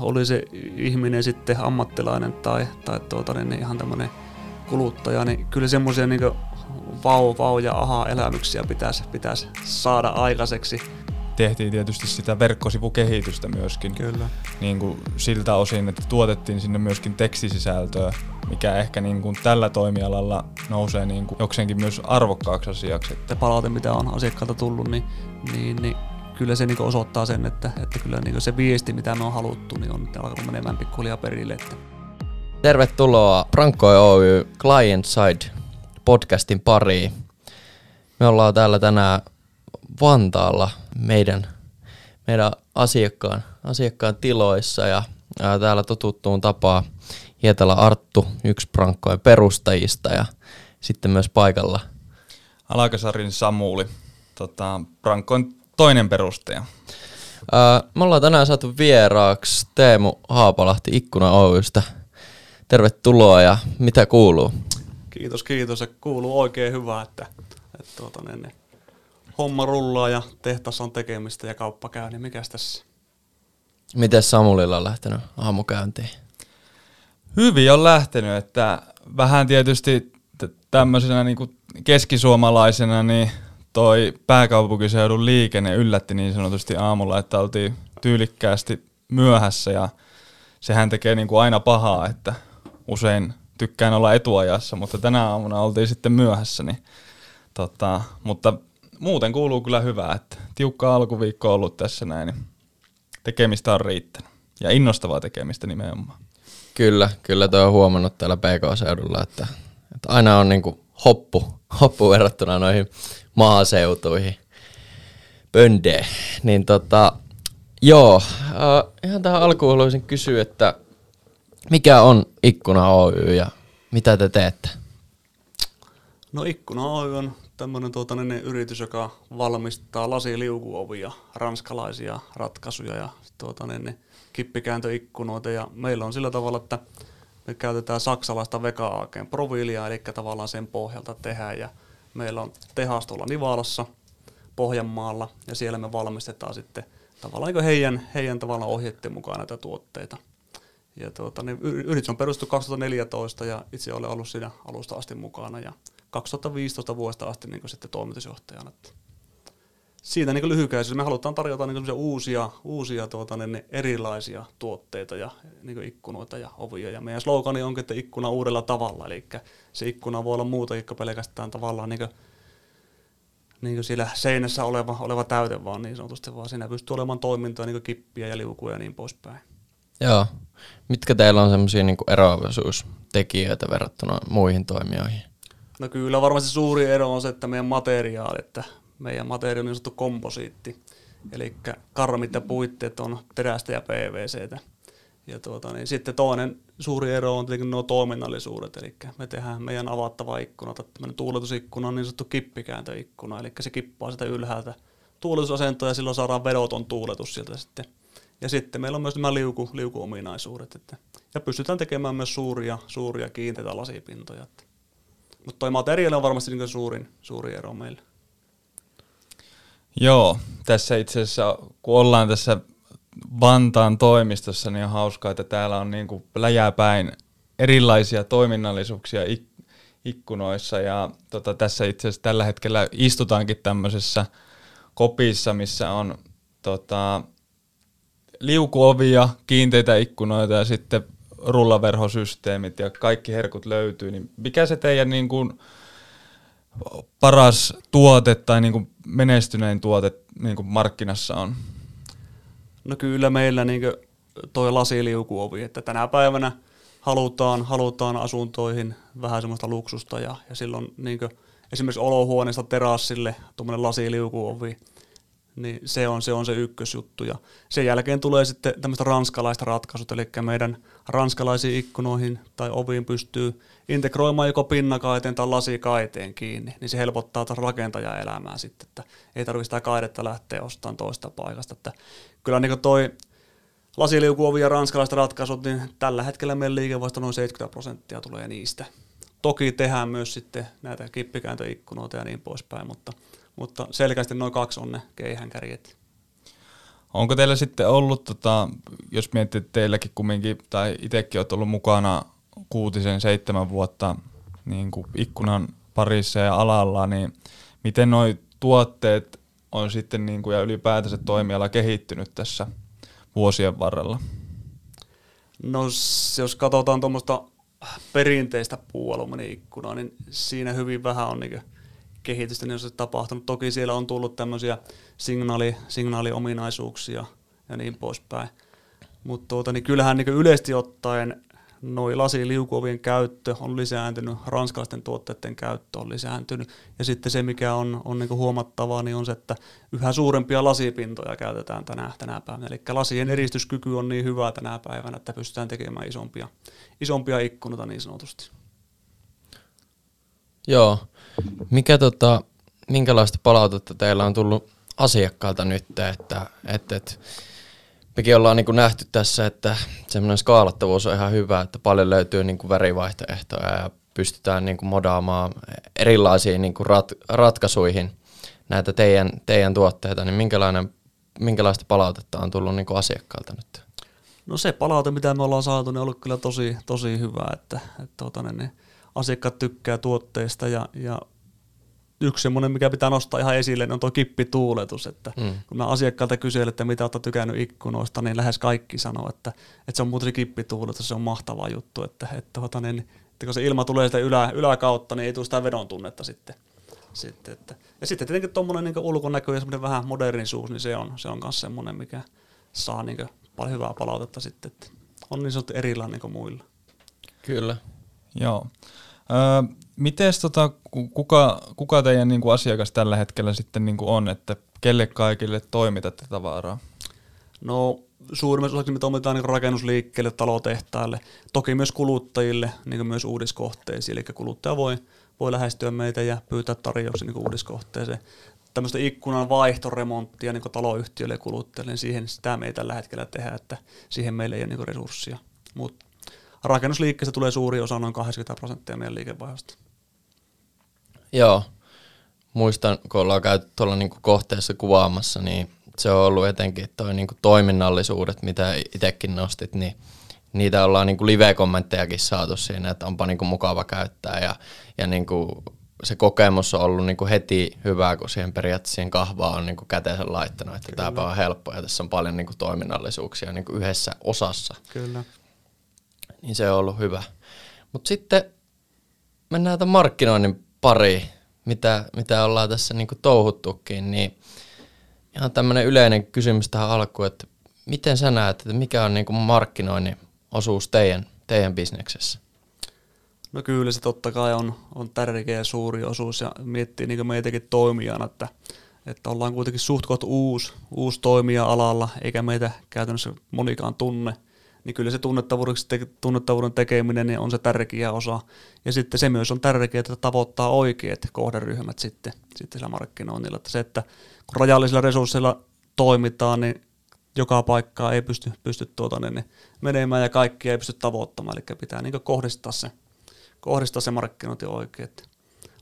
Oli se ihminen sitten ammattilainen tai, tai tuota, niin ihan tämmöinen kuluttaja, niin kyllä semmoisia niin vau, vau ja aha-elämyksiä pitäisi, pitäisi saada aikaiseksi. Tehtiin tietysti sitä verkkosivukehitystä myöskin. Kyllä. Niin kuin siltä osin, että tuotettiin sinne myöskin tekstisisältöä, mikä ehkä niin kuin tällä toimialalla nousee niin kuin jokseenkin myös arvokkaaksi asiaksi. Palaute, mitä on asiakkaalta tullut, niin, niin, niin kyllä se niin osoittaa sen, että, että kyllä niin se viesti, mitä me on haluttu, niin on nyt alkanut menemään pikkuhiljaa perille. Että. Tervetuloa Frankkoi Oy Client Side podcastin pariin. Me ollaan täällä tänään Vantaalla meidän, meidän asiakkaan, asiakkaan tiloissa ja, ja täällä totuttuun tapaa Hietala Arttu, yksi Prankkojen perustajista ja sitten myös paikalla Alakasarin Samuli, tota, Prankkoin toinen perustaja. Ää, me ollaan tänään saatu vieraaksi Teemu Haapalahti Ikkuna Oystä. Tervetuloa ja mitä kuuluu? Kiitos, kiitos. Se kuuluu oikein hyvää, että, että tuota, niin, niin, homma rullaa ja tehtässä on tekemistä ja kauppa käy, niin mikäs tässä? Miten Samulilla on lähtenyt aamukäyntiin? Hyvin on lähtenyt, että vähän tietysti tämmöisenä niin kuin keskisuomalaisena niin toi pääkaupunkiseudun liikenne yllätti niin sanotusti aamulla, että oltiin tyylikkäästi myöhässä ja sehän tekee niin kuin aina pahaa, että usein tykkään olla etuajassa, mutta tänä aamuna oltiin sitten myöhässä, niin tota, mutta muuten kuuluu kyllä hyvää, että tiukka alkuviikko on ollut tässä näin, niin tekemistä on riittänyt ja innostavaa tekemistä nimenomaan. Kyllä, kyllä tuo on huomannut täällä PK-seudulla, että, että aina on niinku hoppu, hoppu verrattuna noihin maaseutuihin. Pöndee. Niin tota, joo, äh, ihan tähän alkuun haluaisin kysyä, että mikä on Ikkuna Oy ja mitä te teette? No Ikkuna Oy on tämmöinen tuota, niin yritys, joka valmistaa lasiliukuovia, ranskalaisia ratkaisuja ja tuota, niin, kippikääntöikkunoita. Ja meillä on sillä tavalla, että me käytetään saksalaista vega profiilia, eli tavallaan sen pohjalta tehdään. Ja meillä on tehas tuolla Nivalassa, Pohjanmaalla, ja siellä me valmistetaan sitten tavallaan niin heidän, heidän tavallaan ohjeiden mukaan näitä tuotteita. Ja tuota, niin yritys on perustettu 2014 ja itse olen ollut siinä alusta asti mukana ja 2015 vuodesta asti niin sitten toimitusjohtajana. Siitä niin lyhykäisyys. Me halutaan tarjota niin uusia, uusia tuota, niin erilaisia tuotteita ja niin ikkunoita ja ovia. Ja meidän slogani onkin, että ikkuna uudella tavalla. Eli se ikkuna voi olla muuta kuin pelkästään tavallaan niin kuin, niin kuin siellä seinässä oleva, oleva täyte, vaan niin sanotusti, vaan siinä pystyy olemaan toimintoja, niin kippiä ja liukuja ja niin poispäin. Joo. Mitkä teillä on semmoisia niin eroavaisuustekijöitä verrattuna muihin toimijoihin? No kyllä varmasti suuri ero on se, että meidän materiaali, että meidän materiaali on sanottu komposiitti, eli karmit ja puitteet on terästä ja PVCtä. Ja tuota, niin sitten toinen suuri ero on tietenkin nuo toiminnallisuudet, eli me tehdään meidän avattava ikkuna, tämmöinen tuuletusikkuna on niin sanottu kippikääntöikkuna, eli se kippaa sitä ylhäältä tuuletusasentoa ja silloin saadaan vedoton tuuletus sieltä sitten. Ja sitten meillä on myös nämä liuku, liukuominaisuudet, että, ja pystytään tekemään myös suuria, suuria kiinteitä lasipintoja. Että. Mutta toi materiaali on varmasti niin suurin, suuri ero meillä. Joo, tässä itse asiassa, kun ollaan tässä Vantaan toimistossa, niin on hauskaa, että täällä on niin kuin läjäpäin erilaisia toiminnallisuuksia ik- ikkunoissa. Ja tota, tässä itse asiassa tällä hetkellä istutaankin tämmöisessä kopissa, missä on tota, liukuovia, kiinteitä ikkunoita ja sitten rullaverhosysteemit ja kaikki herkut löytyy, niin mikä se teidän niin kuin paras tuote tai niin kuin menestynein tuote niin kuin markkinassa on? No kyllä meillä niin toi lasiliukuovi, että tänä päivänä halutaan, halutaan asuntoihin vähän semmoista luksusta ja, ja silloin niin esimerkiksi olohuoneesta terassille tuommoinen lasiliukuovi, niin se on, se on se ykkösjuttu. Ja sen jälkeen tulee sitten tämmöistä ranskalaista ratkaisut, eli meidän ranskalaisiin ikkunoihin tai oviin pystyy integroimaan joko pinnakaiteen tai lasikaiteen kiinni, niin se helpottaa taas rakentajan elämää sitten, että ei tarvitse sitä kaidetta lähteä ostamaan toista paikasta. Että kyllä niin toi lasiliukuovi ja ranskalaiset ratkaisut, niin tällä hetkellä meidän liikevaihto noin 70 prosenttia tulee niistä. Toki tehdään myös sitten näitä kippikääntöikkunoita ja niin poispäin, mutta, mutta selkeästi noin kaksi on ne keihänkärjet. onko teillä sitten ollut, tota, jos miettii että teilläkin kumminkin, tai itsekin olet ollut mukana kuutisen seitsemän vuotta niin kuin ikkunan parissa ja alalla, niin miten nuo tuotteet on sitten niin kuin, ja ylipäätänsä toimiala kehittynyt tässä vuosien varrella? No jos katsotaan tuommoista perinteistä puualumiini-ikkunaa, niin siinä hyvin vähän on niin kehitystä, niin se tapahtunut. Toki siellä on tullut tämmöisiä signaali, signaaliominaisuuksia ja niin poispäin. Mutta tuota, niin kyllähän niin yleisesti ottaen noi lasiliukuovien käyttö on lisääntynyt, ranskalaisten tuotteiden käyttö on lisääntynyt. Ja sitten se, mikä on, on niin huomattavaa, niin on se, että yhä suurempia lasipintoja käytetään tänä, tänä päivänä. Eli lasien eristyskyky on niin hyvä tänä päivänä, että pystytään tekemään isompia, isompia ikkunoita niin sanotusti. Joo. Mikä tota, minkälaista palautetta teillä on tullut asiakkaalta nyt, että, että, että mekin ollaan niin kuin nähty tässä, että semmoinen skaalattavuus on ihan hyvä, että paljon löytyy niin kuin värivaihtoehtoja ja pystytään niin kuin modaamaan erilaisiin niin kuin rat, ratkaisuihin näitä teidän, teidän tuotteita, niin minkälainen, minkälaista palautetta on tullut niin kuin asiakkaalta nyt? No se palaute, mitä me ollaan saatu, niin on ollut kyllä tosi, tosi hyvä, että, että tuota, ne, ne asiakkaat tykkää tuotteista ja, ja yksi semmoinen, mikä pitää nostaa ihan esille, niin on tuo kippituuletus, että mm. kun mä asiakkaalta kyselen, että mitä olette tykännyt ikkunoista, niin lähes kaikki sanoo, että, että se on muuten se kippituuletus, se on mahtava juttu, että, että, tuota, niin, että kun se ilma tulee sitä ylä, yläkautta, niin ei tule sitä vedon tunnetta sitten. sitten että. Ja sitten tietenkin tuommoinen niin ulkonäkö ja semmoinen vähän modernisuus, niin se on, se on myös semmoinen, mikä saa niin paljon hyvää palautetta sitten, että on niin sanottu erilainen niin kuin muilla. Kyllä. Joo. Miten tota, kuka, kuka teidän niin kuin asiakas tällä hetkellä sitten niin kuin on, että kelle kaikille toimitatte tavaraa? No suurimmassa osaksi me toimitaan niin rakennusliikkeelle, talotehtaille, toki myös kuluttajille, niin kuin myös uudiskohteisiin, eli kuluttaja voi, voi lähestyä meitä ja pyytää tarjouksen niin uudiskohteeseen. Tämmöistä ikkunan vaihtoremonttia niin taloyhtiöille ja kuluttajille, niin siihen sitä me ei tällä hetkellä tehdä, että siihen meillä ei ole niin resursseja. Mutta rakennusliikkeestä tulee suuri osa, noin 80 prosenttia meidän liikevaihdosta. Joo. Muistan, kun ollaan käyty tuolla niinku kohteessa kuvaamassa, niin se on ollut etenkin toi niinku toiminnallisuudet, mitä itsekin nostit, niin niitä ollaan niinku live-kommenttejakin saatu siinä, että onpa niinku mukava käyttää ja, ja niinku se kokemus on ollut niinku heti hyvä, kun siihen periaatteessa siihen kahvaan on niinku käteensä laittanut, että tämä on helppo ja tässä on paljon niinku toiminnallisuuksia niinku yhdessä osassa. Kyllä. Niin se on ollut hyvä. Mutta sitten mennään tämän markkinoinnin pari, mitä, mitä ollaan tässä niin kuin touhuttukin, niin ihan tämmöinen yleinen kysymys tähän alkuun, että miten sä näet, että mikä on niin kuin markkinoinnin osuus teidän, teidän bisneksessä? No kyllä se totta kai on, on tärkeä suuri osuus ja miettii niin meitäkin toimijana, että, että ollaan kuitenkin suht uusi, uusi toimija alalla, eikä meitä käytännössä monikaan tunne – niin kyllä se tunnettavuuden tekeminen niin on se tärkeä osa. Ja sitten se myös on tärkeää, että tavoittaa oikeat kohderyhmät sitten, sitten sillä markkinoinnilla. Että se, että kun rajallisilla resursseilla toimitaan, niin joka paikkaa ei pysty, pysty tuota, niin, niin menemään ja kaikkia ei pysty tavoittamaan. Eli pitää niin kohdistaa se, kohdistaa se markkinointi oikein.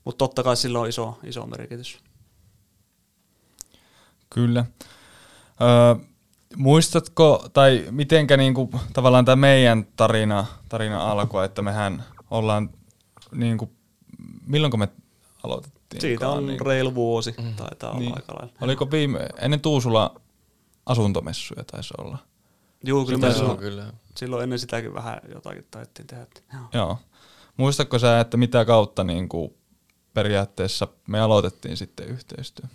Mutta totta kai sillä on iso, iso merkitys. Kyllä. Öö, Muistatko, tai mitenkä niinku, tavallaan tämä meidän tarina, tarina alkoi, että mehän ollaan, niinku, milloin me aloitettiin? Siitä on niin, reilu vuosi, mm. taitaa olla niin. aika lailla. Oliko viime, ennen Tuusula asuntomessuja taisi olla? Joo, kyllä, me silloin, kyllä. silloin ennen sitäkin vähän jotakin taidettiin tehdä. Joo. Joo. Muistatko sä, että mitä kautta niin kuin periaatteessa me aloitettiin sitten yhteistyö?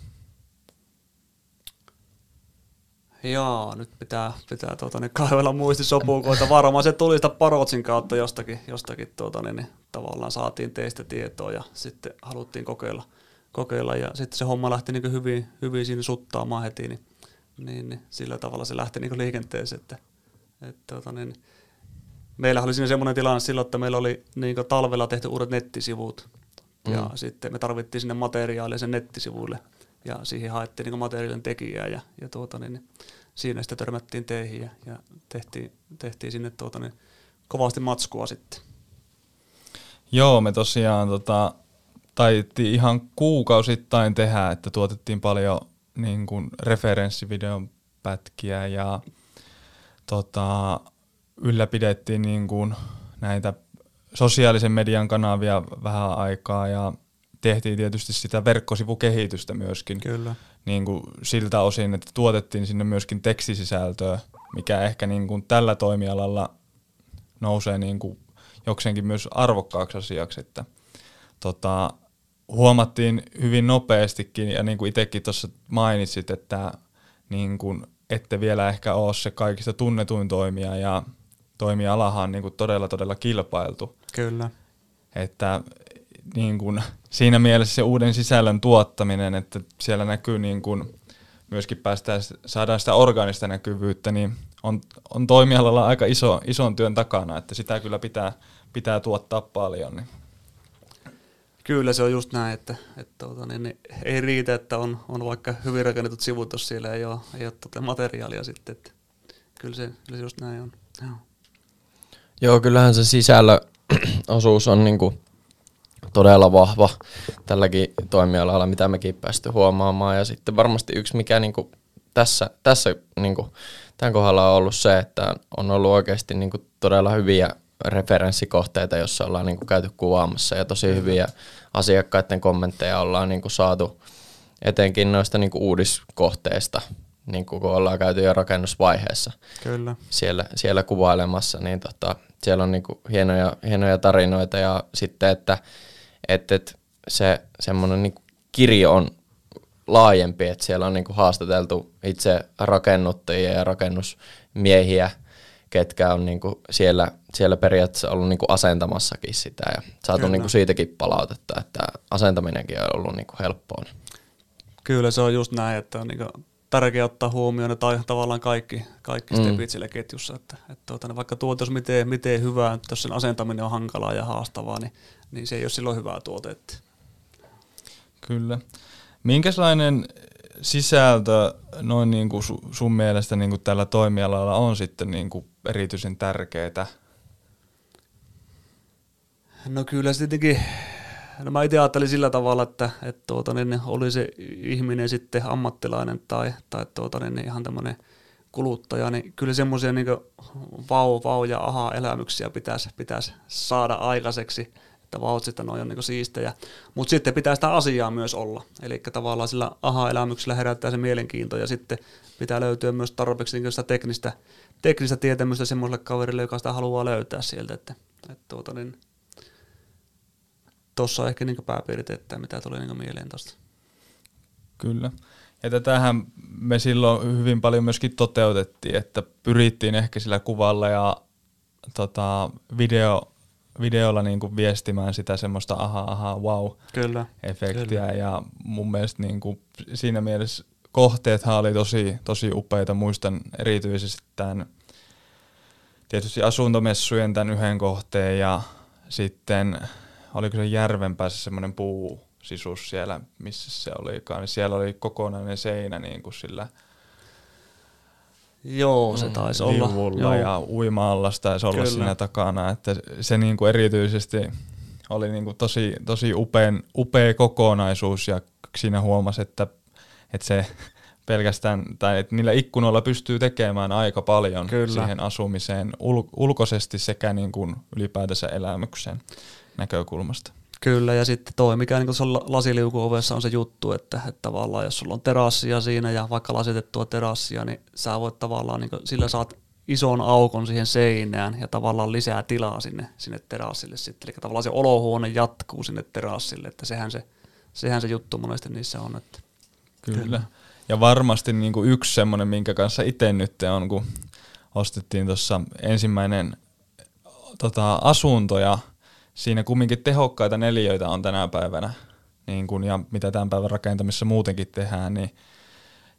Jaa, nyt pitää, pitää tuota, niin kaivella muistisopukoita. Varmaan se tuli sitä Parotsin kautta jostakin, jostakin tuota, niin, niin, tavallaan saatiin teistä tietoa ja sitten haluttiin kokeilla. kokeilla ja sitten se homma lähti niin hyvin, hyvin siinä suttaamaan heti, niin, niin, niin sillä tavalla se lähti niin liikenteeseen. Että, että, tuota, niin, meillä oli siinä semmoinen tilanne silloin, että meillä oli niin talvella tehty uudet nettisivut mm. ja sitten me tarvittiin sinne materiaalia sen nettisivuille – ja siihen haettiin niin materiaalin tekijää ja, ja tuota, niin, siinä sitten törmättiin teihin ja, ja tehtiin, tehtiin sinne tuota, niin, kovasti matskua sitten. Joo, me tosiaan tota, taittiin ihan kuukausittain tehdä, että tuotettiin paljon niin kuin referenssivideon pätkiä ja tota, ylläpidettiin niin kuin näitä sosiaalisen median kanavia vähän aikaa ja tehtiin tietysti sitä verkkosivukehitystä myöskin. Kyllä. Niin kuin siltä osin, että tuotettiin sinne myöskin tekstisisältöä, mikä ehkä niin kuin tällä toimialalla nousee niin kuin jokseenkin myös arvokkaaksi asiaksi, että tota, huomattiin hyvin nopeastikin, ja niin kuin itsekin tuossa mainitsit, että niin kuin ette vielä ehkä ole se kaikista tunnetuin toimija, ja toimialahan on niin kuin todella todella kilpailtu. Kyllä. Että niin kuin, siinä mielessä se uuden sisällön tuottaminen, että siellä näkyy niin kuin, myöskin päästään, saadaan sitä organista näkyvyyttä, niin on, on toimialalla aika iso, ison työn takana, että sitä kyllä pitää, pitää tuottaa paljon. Niin. Kyllä se on just näin, että, että tuota, niin, niin, ei riitä, että on, on vaikka hyvin rakennetut sivut, jos siellä ei ole, ei ole tuota materiaalia sitten. Että kyllä, se, kyllä se just näin on. Joo. Joo, kyllähän se sisällöosuus on niinku todella vahva tälläkin toimialalla, mitä mekin päästy huomaamaan. Ja sitten varmasti yksi, mikä niinku tässä, tässä niinku, tämän kohdalla on ollut se, että on ollut oikeasti niinku todella hyviä referenssikohteita, jossa ollaan niinku käyty kuvaamassa ja tosi hyviä asiakkaiden kommentteja ollaan niinku saatu etenkin noista niinku uudiskohteista, niinku kun ollaan käyty jo rakennusvaiheessa Kyllä. Siellä, siellä kuvailemassa, niin tota, siellä on niinku hienoja, hienoja tarinoita ja sitten, että et, et se semmoinen niinku kirjo on laajempi, että siellä on niinku haastateltu itse rakennuttajia ja rakennusmiehiä, ketkä on niinku siellä, siellä periaatteessa ollut niinku asentamassakin sitä ja saatu niinku siitäkin palautetta, että asentaminenkin on ollut niinku helppoa. Kyllä se on just näin, että on niinku tärkeää ottaa huomioon, että tavallaan kaikki, kaikki mm. stepit siellä ketjussa. Että, että tuota, vaikka tuote olisi miten, miten hyvää, jos sen asentaminen on hankalaa ja haastavaa, niin, niin se ei ole silloin hyvää tuote. Että. Kyllä. Minkälainen sisältö noin niin kuin sun mielestä niin kuin tällä toimialalla on sitten niin kuin erityisen tärkeää? No kyllä se tietenkin, no mä itse ajattelin sillä tavalla, että, että tuota, niin oli se ihminen sitten ammattilainen tai, tai tuota, niin ihan tämmöinen kuluttaja, niin kyllä semmoisia niin vau, vau ja aha-elämyksiä pitäisi, pitäisi saada aikaiseksi, että vautsista noin on niin siistejä. Mutta sitten pitää sitä asiaa myös olla. Eli tavallaan sillä aha-elämyksellä herättää se mielenkiinto ja sitten pitää löytyä myös tarpeeksi niin sitä teknistä, teknistä tietämystä semmoiselle kaverille, joka sitä haluaa löytää sieltä. Että, että tuota, niin, tuossa ehkä niin pääpiirteitä, mitä tuli niin mieleen tuosta. Kyllä. Ja tätähän me silloin hyvin paljon myöskin toteutettiin, että pyrittiin ehkä sillä kuvalla ja tota, video, videolla niin kuin viestimään sitä semmoista aha, aha, wow kyllä, efektiä. Kyllä. Ja mun mielestä niin kuin siinä mielessä kohteethan oli tosi, tosi upeita. Muistan erityisesti tämän tietysti asuntomessujen tämän yhden kohteen ja sitten oliko se järven päässä semmoinen puusisus siellä, missä se olikaan, niin siellä oli kokonainen seinä niin kuin sillä Joo, se mm, taisi olla. Joo. ja uima-allas taisi olla Kyllä. siinä takana, että se niin kuin erityisesti oli niin kuin tosi, tosi upean, upea kokonaisuus ja siinä huomasi, että, että se pelkästään, tai että niillä ikkunoilla pystyy tekemään aika paljon Kyllä. siihen asumiseen ul- ulkoisesti sekä niin kuin ylipäätänsä elämykseen näkökulmasta. Kyllä, ja sitten toi, mikä niin lasiliukuovessa on se juttu, että, että tavallaan jos sulla on terassia siinä ja vaikka lasitettua terassia, niin sä voit tavallaan, niin sillä saat ison aukon siihen seinään ja tavallaan lisää tilaa sinne, sinne terassille sitten. Eli tavallaan se olohuone jatkuu sinne terassille, että sehän se, sehän se juttu monesti niissä on. Että kyllä. kyllä. Ja varmasti niin kuin yksi semmoinen, minkä kanssa itse nyt on, kun ostettiin tuossa ensimmäinen tota, asunto ja siinä kumminkin tehokkaita neliöitä on tänä päivänä, niin kun, ja mitä tämän päivän rakentamisessa muutenkin tehdään, niin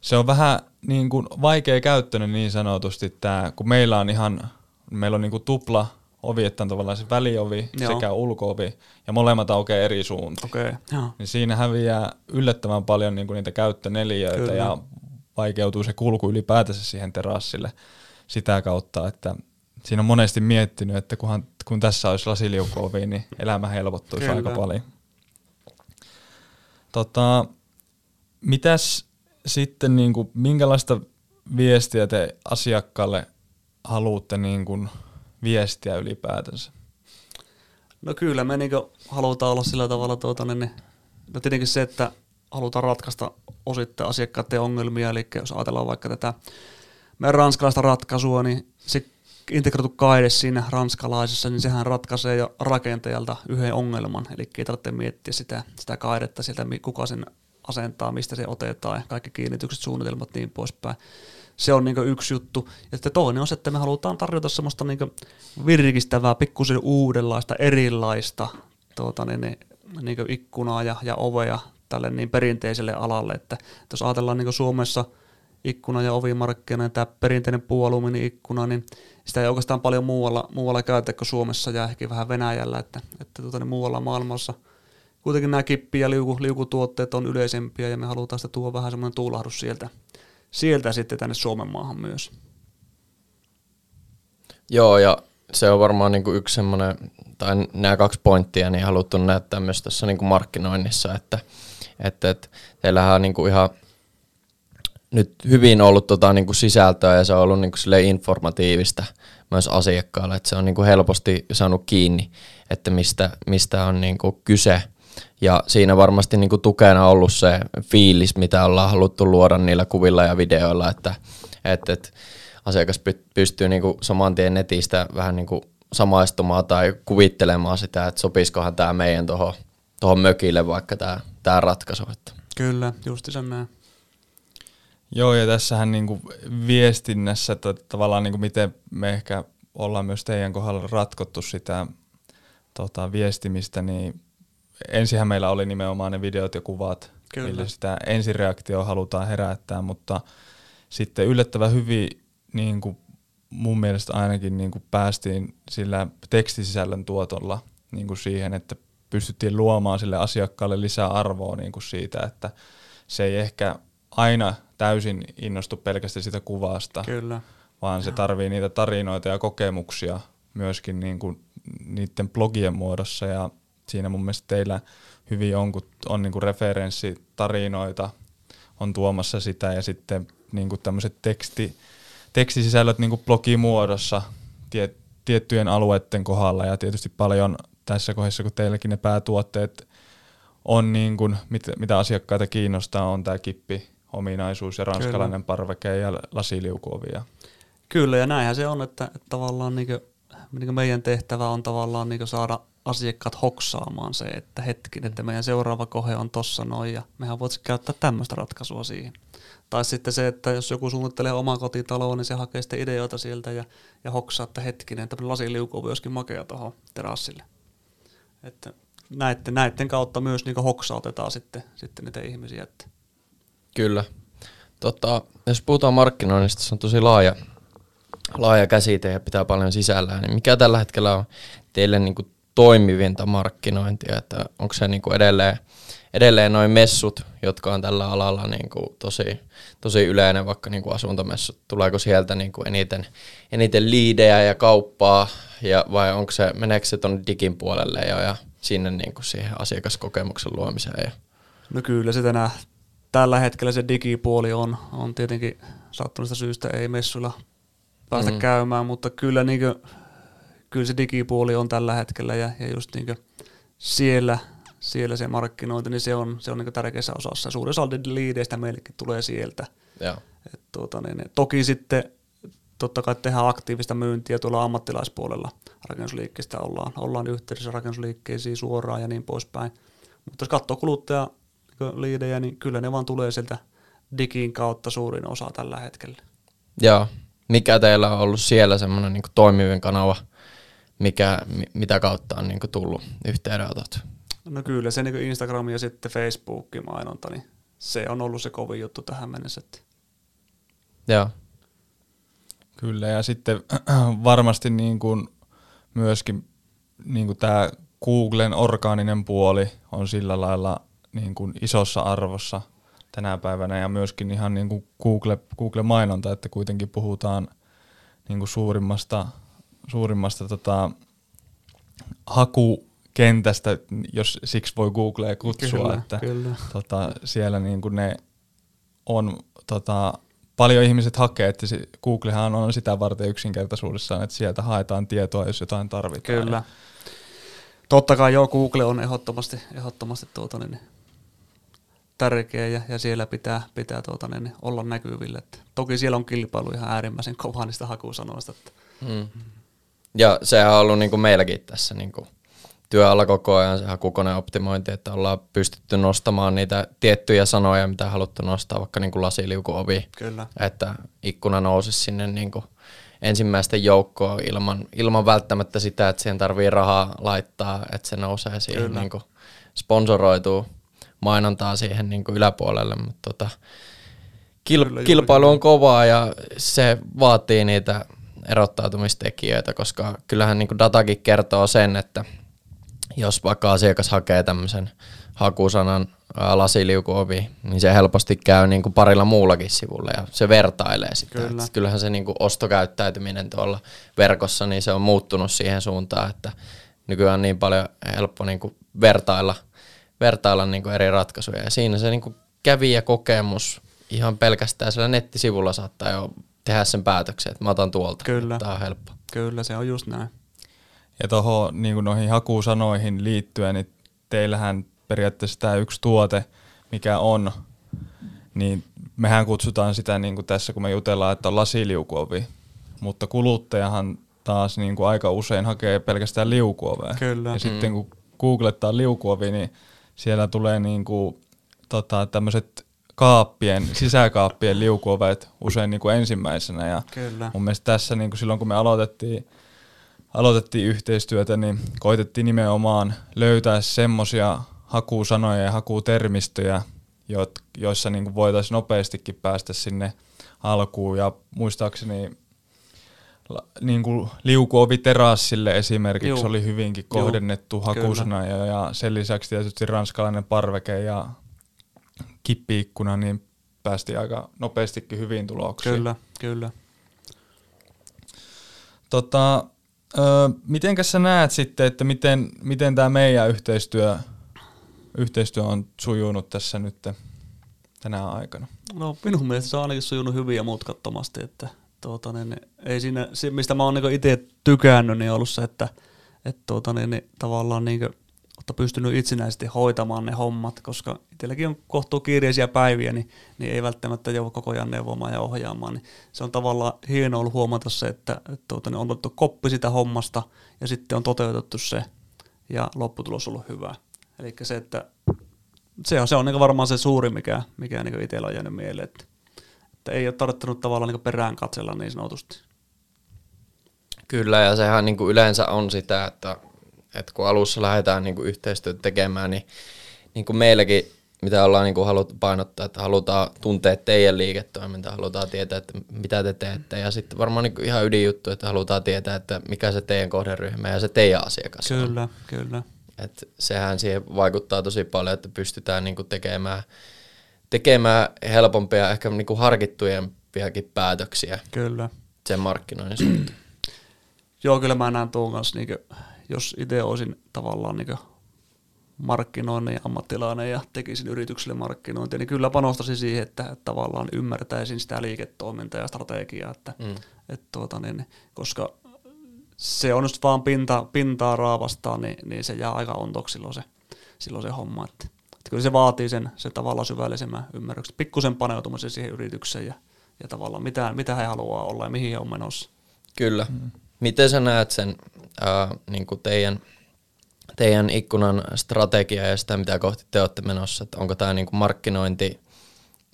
se on vähän niin kuin vaikea käyttöinen niin sanotusti tämä, kun meillä on ihan, meillä on niin kuin tupla ovi, että on tavallaan se väliovi Joo. sekä ulkoovi, ja molemmat aukeaa eri suuntaan. Okay, niin siinä häviää yllättävän paljon niin kuin niitä käyttöneliöitä Kyllä. ja vaikeutuu se kulku ylipäätänsä siihen terassille sitä kautta, että siinä on monesti miettinyt, että kunhan, kun tässä olisi lasiliukuovi, niin elämä helpottuisi Kyllä. aika paljon. Tota, mitäs sitten, niin kuin, minkälaista viestiä te asiakkaalle haluatte niin kuin viestiä ylipäätänsä? No kyllä, me niinku halutaan olla sillä tavalla, tuota, niin, no tietenkin se, että halutaan ratkaista osittain asiakkaiden ongelmia, eli jos ajatellaan vaikka tätä meidän ranskalaista ratkaisua, niin se integroitu kaide siinä ranskalaisessa, niin sehän ratkaisee jo rakentajalta yhden ongelman, eli ei tarvitse miettiä sitä, sitä kaidetta sieltä, kuka sen asentaa, mistä se otetaan, kaikki kiinnitykset, suunnitelmat niin poispäin. Se on niin yksi juttu. Ja sitten toinen on se, että me halutaan tarjota semmoista niin virkistävää, pikkusen uudenlaista, erilaista tuota, niin, niin, niin ikkunaa ja, ja ovea tälle niin perinteiselle alalle. Että, että jos ajatellaan niin Suomessa ikkuna- ja ovimarkkina, tämä perinteinen puualumiini-ikkuna, niin sitä ei oikeastaan paljon muualla, muualla käytetä kuin Suomessa ja ehkä vähän Venäjällä, että, että tuota, niin muualla maailmassa kuitenkin nämä kippi- ja liuku, liukutuotteet on yleisempiä ja me halutaan sitä tuoda vähän semmoinen tuulahdus sieltä, sieltä sitten tänne Suomen maahan myös. Joo, ja se on varmaan niin kuin yksi semmoinen, tai nämä kaksi pointtia, niin haluttu näyttää myös tässä niin kuin markkinoinnissa, että, että, että teillähän on niin kuin ihan nyt hyvin ollut tota, niin kuin sisältöä ja se on ollut niin kuin informatiivista myös asiakkaalle, että se on niin kuin helposti saanut kiinni, että mistä, mistä on niin kuin kyse. Ja siinä varmasti niin kuin tukena ollut se fiilis, mitä ollaan haluttu luoda niillä kuvilla ja videoilla, että, että, että asiakas pystyy niin kuin saman tien netistä vähän niin kuin samaistumaan tai kuvittelemaan sitä, että sopisikohan tämä meidän tuohon mökille vaikka tämä, tämä ratkaisu. Kyllä, justi sen näin. Joo, ja tässähän niin kuin viestinnässä että tavallaan niin kuin miten me ehkä ollaan myös teidän kohdalla ratkottu sitä tota, viestimistä, niin ensinhän meillä oli nimenomaan ne videot ja kuvat, Kyllä. millä sitä ensireaktio halutaan herättää, mutta sitten yllättävän hyvin niin kuin mun mielestä ainakin niin kuin päästiin sillä tekstisisällön tuotolla niin kuin siihen, että pystyttiin luomaan sille asiakkaalle lisää arvoa niin kuin siitä, että se ei ehkä aina täysin innostu pelkästään sitä kuvasta, Kyllä. vaan se tarvii niitä tarinoita ja kokemuksia myöskin niin kuin niiden blogien muodossa ja siinä mun mielestä teillä hyvin on, kun on niin kuin referenssitarinoita, on tuomassa sitä ja sitten niin kuin tämmöiset teksti, tekstisisällöt niin kuin blogimuodossa tie, tiettyjen alueiden kohdalla ja tietysti paljon tässä kohdassa, kun teilläkin ne päätuotteet on niin kuin, mit, mitä asiakkaita kiinnostaa, on tämä kippi ominaisuus ja ranskalainen Kyllä. parveke ja lasiliukuovia. Kyllä, ja näinhän se on, että, että tavallaan niin kuin, niin kuin meidän tehtävä on tavallaan niin saada asiakkaat hoksaamaan se, että hetkin, että meidän seuraava kohe on tossa noin, ja mehän voitaisiin käyttää tämmöistä ratkaisua siihen. Tai sitten se, että jos joku suunnittelee omaa kotitaloa, niin se hakee sitten ideoita sieltä ja, ja hoksaa, että hetkinen, tämmöinen lasiliukuovi olisikin makea tuohon terassille. Että näiden, näiden kautta myös niin hoksautetaan sitten, sitten niitä ihmisiä. Että Kyllä. Tota, jos puhutaan markkinoinnista, se on tosi laaja, laaja käsite ja pitää paljon sisällään. Niin mikä tällä hetkellä on teille niin kuin toimivinta markkinointia? Että onko se niin kuin edelleen, edelleen noin messut, jotka on tällä alalla niin kuin tosi, tosi yleinen, vaikka niin kuin asuntomessut? Tuleeko sieltä niin kuin eniten, eniten liidejä ja kauppaa, ja, vai onko se, meneekö se tuonne digin puolelle jo ja sinne niin kuin siihen asiakaskokemuksen luomiseen? Ja? No kyllä se tänä, tällä hetkellä se digipuoli on, on tietenkin sattuneesta syystä ei messuilla päästä mm. käymään, mutta kyllä, niin kuin, kyllä se digipuoli on tällä hetkellä ja, ja just niin siellä, siellä se markkinointi, niin se on, se on niin tärkeässä osassa. Suurin osa liideistä meillekin tulee sieltä. Ja. Et, tuota, niin, toki sitten totta kai tehdään aktiivista myyntiä tuolla ammattilaispuolella rakennusliikkeestä, ollaan, ollaan yhteydessä rakennusliikkeisiin suoraan ja niin poispäin. Mutta jos katsoo kuluttaja liidejä, niin kyllä ne vaan tulee sieltä digin kautta suurin osa tällä hetkellä. Joo. Mikä teillä on ollut siellä semmoinen niin toimivin kanava, mikä, mitä kautta on niin tullut yhteydenotot? No kyllä, se niin Instagram ja sitten Facebookin mainonta, niin se on ollut se kovin juttu tähän mennessä. Että. Joo. Kyllä, ja sitten varmasti niin kuin myöskin niin kuin tämä Googlen orgaaninen puoli on sillä lailla niin kuin isossa arvossa tänä päivänä ja myöskin ihan niin kuin Google, Google-mainonta, että kuitenkin puhutaan niin kuin suurimmasta, suurimmasta tota, hakukentästä, jos siksi voi Googlea kutsua, kyllä, että kyllä. Tota, siellä niin kuin ne on tota, paljon ihmiset hakee, että se, Googlehan on sitä varten yksinkertaisuudessaan, että sieltä haetaan tietoa, jos jotain tarvitaan. Kyllä. Totta kai joo, Google on ehdottomasti, ehdottomasti tuota, niin, tärkeä ja, ja siellä pitää, pitää tuota, niin, olla näkyvillä. Että toki siellä on kilpailu ihan äärimmäisen kova niistä hakusanoista. Että. Mm. Ja sehän on ollut niin kuin meilläkin tässä niin kuin työalla koko ajan se hakukoneen optimointi, että ollaan pystytty nostamaan niitä tiettyjä sanoja, mitä haluttu nostaa, vaikka niin kuin lasiliukuovi. Kyllä. Että ikkuna nousisi sinne niin kuin ensimmäisten joukkoon ilman, ilman välttämättä sitä, että siihen tarvii rahaa laittaa, että se nousee siihen niin kuin sponsoroituu mainontaa siihen niin kuin yläpuolelle, mutta tota, kil, Kyllä, kilpailu on kovaa ja se vaatii niitä erottautumistekijöitä, koska kyllähän niin kuin datakin kertoo sen, että jos vaikka asiakas hakee tämmöisen hakusanan lasiliukuovi, niin se helposti käy niin kuin parilla muullakin sivulla ja se vertailee sitä. Kyllä. Kyllähän se niin kuin ostokäyttäytyminen tuolla verkossa, niin se on muuttunut siihen suuntaan, että nykyään on niin paljon helppo niin kuin vertailla, vertailla niin kuin eri ratkaisuja. Ja siinä se niin kuin kokemus ihan pelkästään siellä nettisivulla saattaa jo tehdä sen päätöksen, että mä otan tuolta. Kyllä. Tämä on helppo. Kyllä, se on just näin. Ja tuohon niin noihin hakusanoihin liittyen, niin teillähän periaatteessa tämä yksi tuote, mikä on, niin mehän kutsutaan sitä niin kuin tässä, kun me jutellaan, että on lasiliukuovi, mutta kuluttajahan taas niin kuin aika usein hakee pelkästään liukuovea. Kyllä. Ja mm. sitten kun googlettaa liukuovi, niin siellä tulee niin kuin, tota, tämmöiset kaappien, sisäkaappien liukuovet usein niin kuin ensimmäisenä. Ja Kyllä. mun mielestä tässä niin kuin silloin, kun me aloitettiin aloitettiin yhteistyötä, niin koitettiin nimenomaan löytää semmoisia hakusanoja ja hakutermistöjä, joissa niin voitaisiin nopeastikin päästä sinne alkuun. Ja muistaakseni niin kuin liukuovi terassille esimerkiksi Juu. oli hyvinkin kohdennettu Juu, hakusana ja, ja sen lisäksi tietysti ranskalainen parveke ja kippiikkuna, niin päästiin aika nopeastikin hyvin tuloksiin. Kyllä, kyllä. Tota, Öö, mitenkäs sä näet sitten, että miten, miten tämä meidän yhteistyö, yhteistyö on sujunut tässä nyt tänä aikana? No minun mielestä se on ainakin sujunut hyvin ja mutkattomasti, että tuota, niin, ei siinä, mistä mä oon niin itse tykännyt, niin ollut se, että, että tuota, niin, niin, tavallaan niin mutta pystynyt itsenäisesti hoitamaan ne hommat, koska itselläkin on kohtuu kiireisiä päiviä, niin, niin ei välttämättä joudu koko ajan neuvomaan ja ohjaamaan. Niin se on tavallaan hienoa ollut huomata se, että, että tuota, niin on otettu koppi sitä hommasta ja sitten on toteutettu se ja lopputulos on ollut hyvä. Eli se, että se on, se on niin varmaan se suuri, mikä, mikä niin itsellä on jäänyt mieleen, että, että ei ole tarvittanut tavallaan niin perään katsella niin sanotusti. Kyllä, ja sehän niin kuin yleensä on sitä, että että kun alussa lähdetään niin kuin yhteistyötä tekemään, niin, niin kuin meilläkin, mitä ollaan niin kuin haluttu painottaa, että halutaan tuntea teidän liiketoiminta, halutaan tietää, että mitä te teette. Ja sitten varmaan niin kuin ihan ydinjuttu, että halutaan tietää, että mikä se teidän kohderyhmä ja se teidän asiakas Kyllä, on. kyllä. Et sehän siihen vaikuttaa tosi paljon, että pystytään niin kuin tekemään, tekemään helpompia, ehkä niin kuin päätöksiä kyllä. sen markkinoinnin suhteen. Joo, kyllä mä näen tuon kanssa niin jos itse olisin tavallaan niin markkinoinnin ammattilainen ja tekisin yritykselle markkinointia, niin kyllä panostaisin siihen, että, tavallaan ymmärtäisin sitä liiketoimintaa ja strategiaa, että, mm. että tuota, niin, koska se on just vaan pinta, pintaa raavastaa, niin, niin se jää aika ontoksi silloin se, silloin se homma. Että kyllä se vaatii sen, sen tavallaan syvällisemmän ymmärryksen, pikkusen paneutumisen siihen yritykseen ja, ja tavallaan mitä, mitä he haluaa olla ja mihin he on menossa. Kyllä. Mm. Miten sä näet sen ää, niin kuin teidän, teidän ikkunan strategia ja sitä, mitä kohti te olette menossa? Että onko tämä niin kuin markkinointi,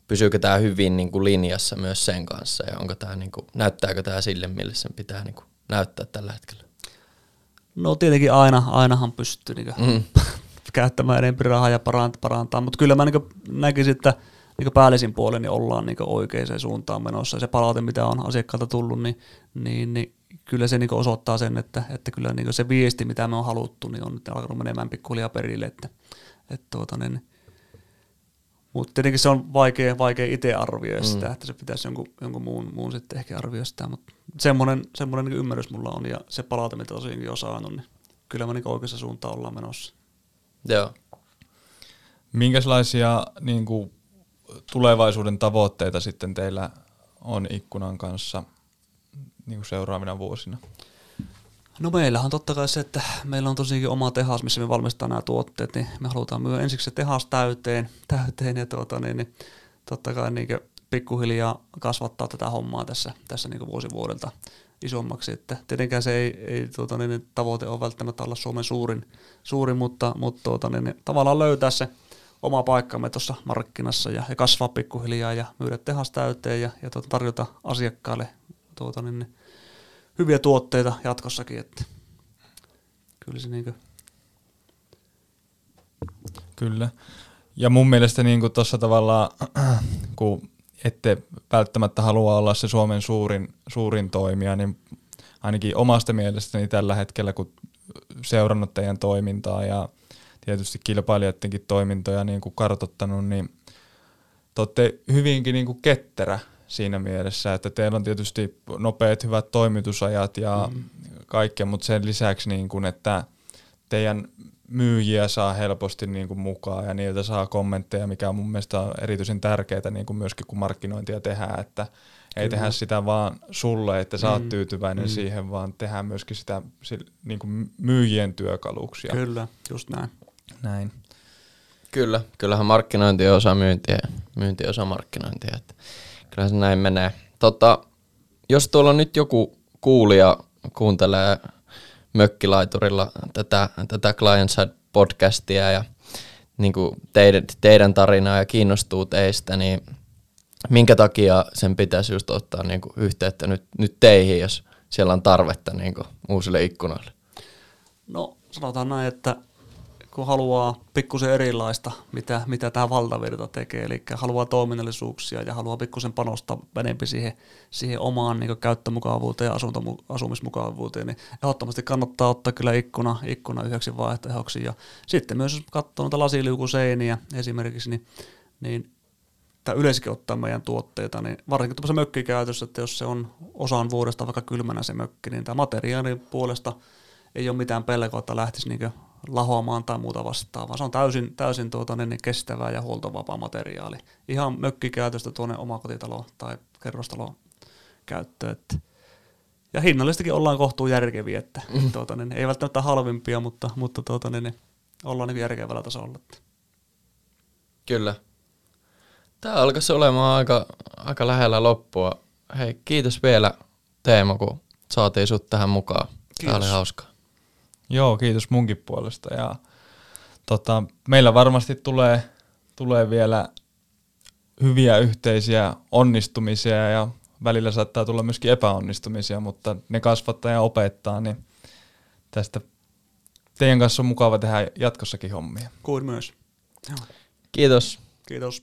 pysyykö tämä hyvin niin kuin linjassa myös sen kanssa ja onko tämä niin kuin, näyttääkö tämä sille, mille sen pitää niin kuin näyttää tällä hetkellä? No tietenkin aina, ainahan pystyy niin mm. käyttämään enemmän rahaa ja parantaa, parantaa. mutta kyllä mä niin näkisin, että niin päällisin puolin niin ollaan niin oikeaan suuntaan menossa. Ja se palaute, mitä on asiakkaalta tullut, niin, niin, niin kyllä se niin osoittaa sen, että, että kyllä niin se viesti, mitä me on haluttu, niin on nyt alkanut menemään pikkuhiljaa perille. Että, että tuota, niin, mutta tietenkin se on vaikea, vaikea itse arvioida mm. sitä, että se pitäisi jonkun, jonkun muun, muun sitten ehkä arvioida sitä, mutta semmoinen, semmoinen niin ymmärrys mulla on ja se palaute, mitä tosiaankin on saanut, niin kyllä me niin oikeassa suuntaan ollaan menossa. Joo. Minkälaisia niin kuin, tulevaisuuden tavoitteita sitten teillä on ikkunan kanssa niin kuin seuraavina vuosina? No meillähän on totta kai se, että meillä on tosiaankin oma tehas, missä me valmistetaan nämä tuotteet, niin me halutaan myydä ensiksi se tehas täyteen, täyteen ja tuota, niin, niin, totta kai niin pikkuhiljaa kasvattaa tätä hommaa tässä, tässä niin vuosi vuodelta isommaksi. Että tietenkään se ei, ei tuota, niin, niin, tavoite ole välttämättä olla Suomen suurin, suurin mutta, mutta tuota, niin, niin, tavallaan löytää se oma paikkamme tuossa markkinassa ja, ja kasvaa pikkuhiljaa ja myydä tehas täyteen ja, ja tuota, tarjota asiakkaille tuota, niin, niin, hyviä tuotteita jatkossakin. Että kyllä se niin kuin... Kyllä. Ja mun mielestä niin tuossa tavallaan, kun ette välttämättä halua olla se Suomen suurin, suurin toimija, niin ainakin omasta mielestäni tällä hetkellä, kun seurannut teidän toimintaa ja tietysti kilpailijoidenkin toimintoja niin kuin kartottanut, niin te olette hyvinkin niin kuin ketterä siinä mielessä, että teillä on tietysti nopeat hyvät toimitusajat ja mm. kaikkea, mutta sen lisäksi, niin kuin, että teidän myyjiä saa helposti niin kuin mukaan ja niiltä saa kommentteja, mikä on mun mielestä on erityisen tärkeää niin kuin myöskin kun markkinointia tehdään, että ei Kyllä. tehdä sitä vaan sulle, että sä oot mm. tyytyväinen mm. siihen, vaan tehdään myöskin sitä niin kuin myyjien työkaluksia. Kyllä, just näin. Näin. Kyllä, kyllähän markkinointi on osa myyntiä, myynti on osa markkinointia, että kyllähän se näin menee. Tota, jos tuolla nyt joku kuulija kuuntelee mökkilaiturilla tätä, tätä Client Side podcastia ja niin kuin teidän, teidän tarinaa ja kiinnostuu teistä, niin minkä takia sen pitäisi just ottaa niin kuin yhteyttä nyt, nyt teihin, jos siellä on tarvetta niin kuin uusille ikkunoille? No sanotaan näin, että kun haluaa pikkusen erilaista, mitä, mitä tämä valtavirta tekee, eli haluaa toiminnallisuuksia ja haluaa pikkusen panostaa enemmän siihen, siihen omaan niin käyttömukavuuteen ja asunto, asumismukavuuteen, niin ehdottomasti kannattaa ottaa kyllä ikkuna, ikkuna yhdeksi vaihtoehdoksi. Ja sitten myös jos katsoo noita lasiliukuseiniä esimerkiksi, niin, niin tai yleensäkin ottaa meidän tuotteita, niin varsinkin tuossa mökkikäytössä, että jos se on osan vuodesta vaikka kylmänä se mökki, niin tämä materiaalin puolesta ei ole mitään pelkoa, että lähtisi niin lahoamaan tai muuta vastaavaa. Se on täysin, täysin tuota, niin kestävää ja huoltovapaa materiaali. Ihan mökkikäytöstä tuonne omakotitalo tai kerrostalo käyttöön. Ja hinnallistakin ollaan kohtuu järkeviä, että mm. tuota, niin, ei välttämättä halvimpia, mutta, mutta tuota, niin, ollaan niin järkevällä tasolla. Kyllä. Tämä alkaisi olemaan aika, aika lähellä loppua. Hei, kiitos vielä Teemo, kun saatiin sut tähän mukaan. Kiitos. Tämä oli hauskaa. Joo, kiitos munkin puolesta. Ja, tota, meillä varmasti tulee, tulee vielä hyviä yhteisiä onnistumisia ja välillä saattaa tulla myöskin epäonnistumisia, mutta ne kasvattaa ja opettaa, niin tästä teidän kanssa on mukava tehdä jatkossakin hommia. Kuin myös. Kiitos. Kiitos.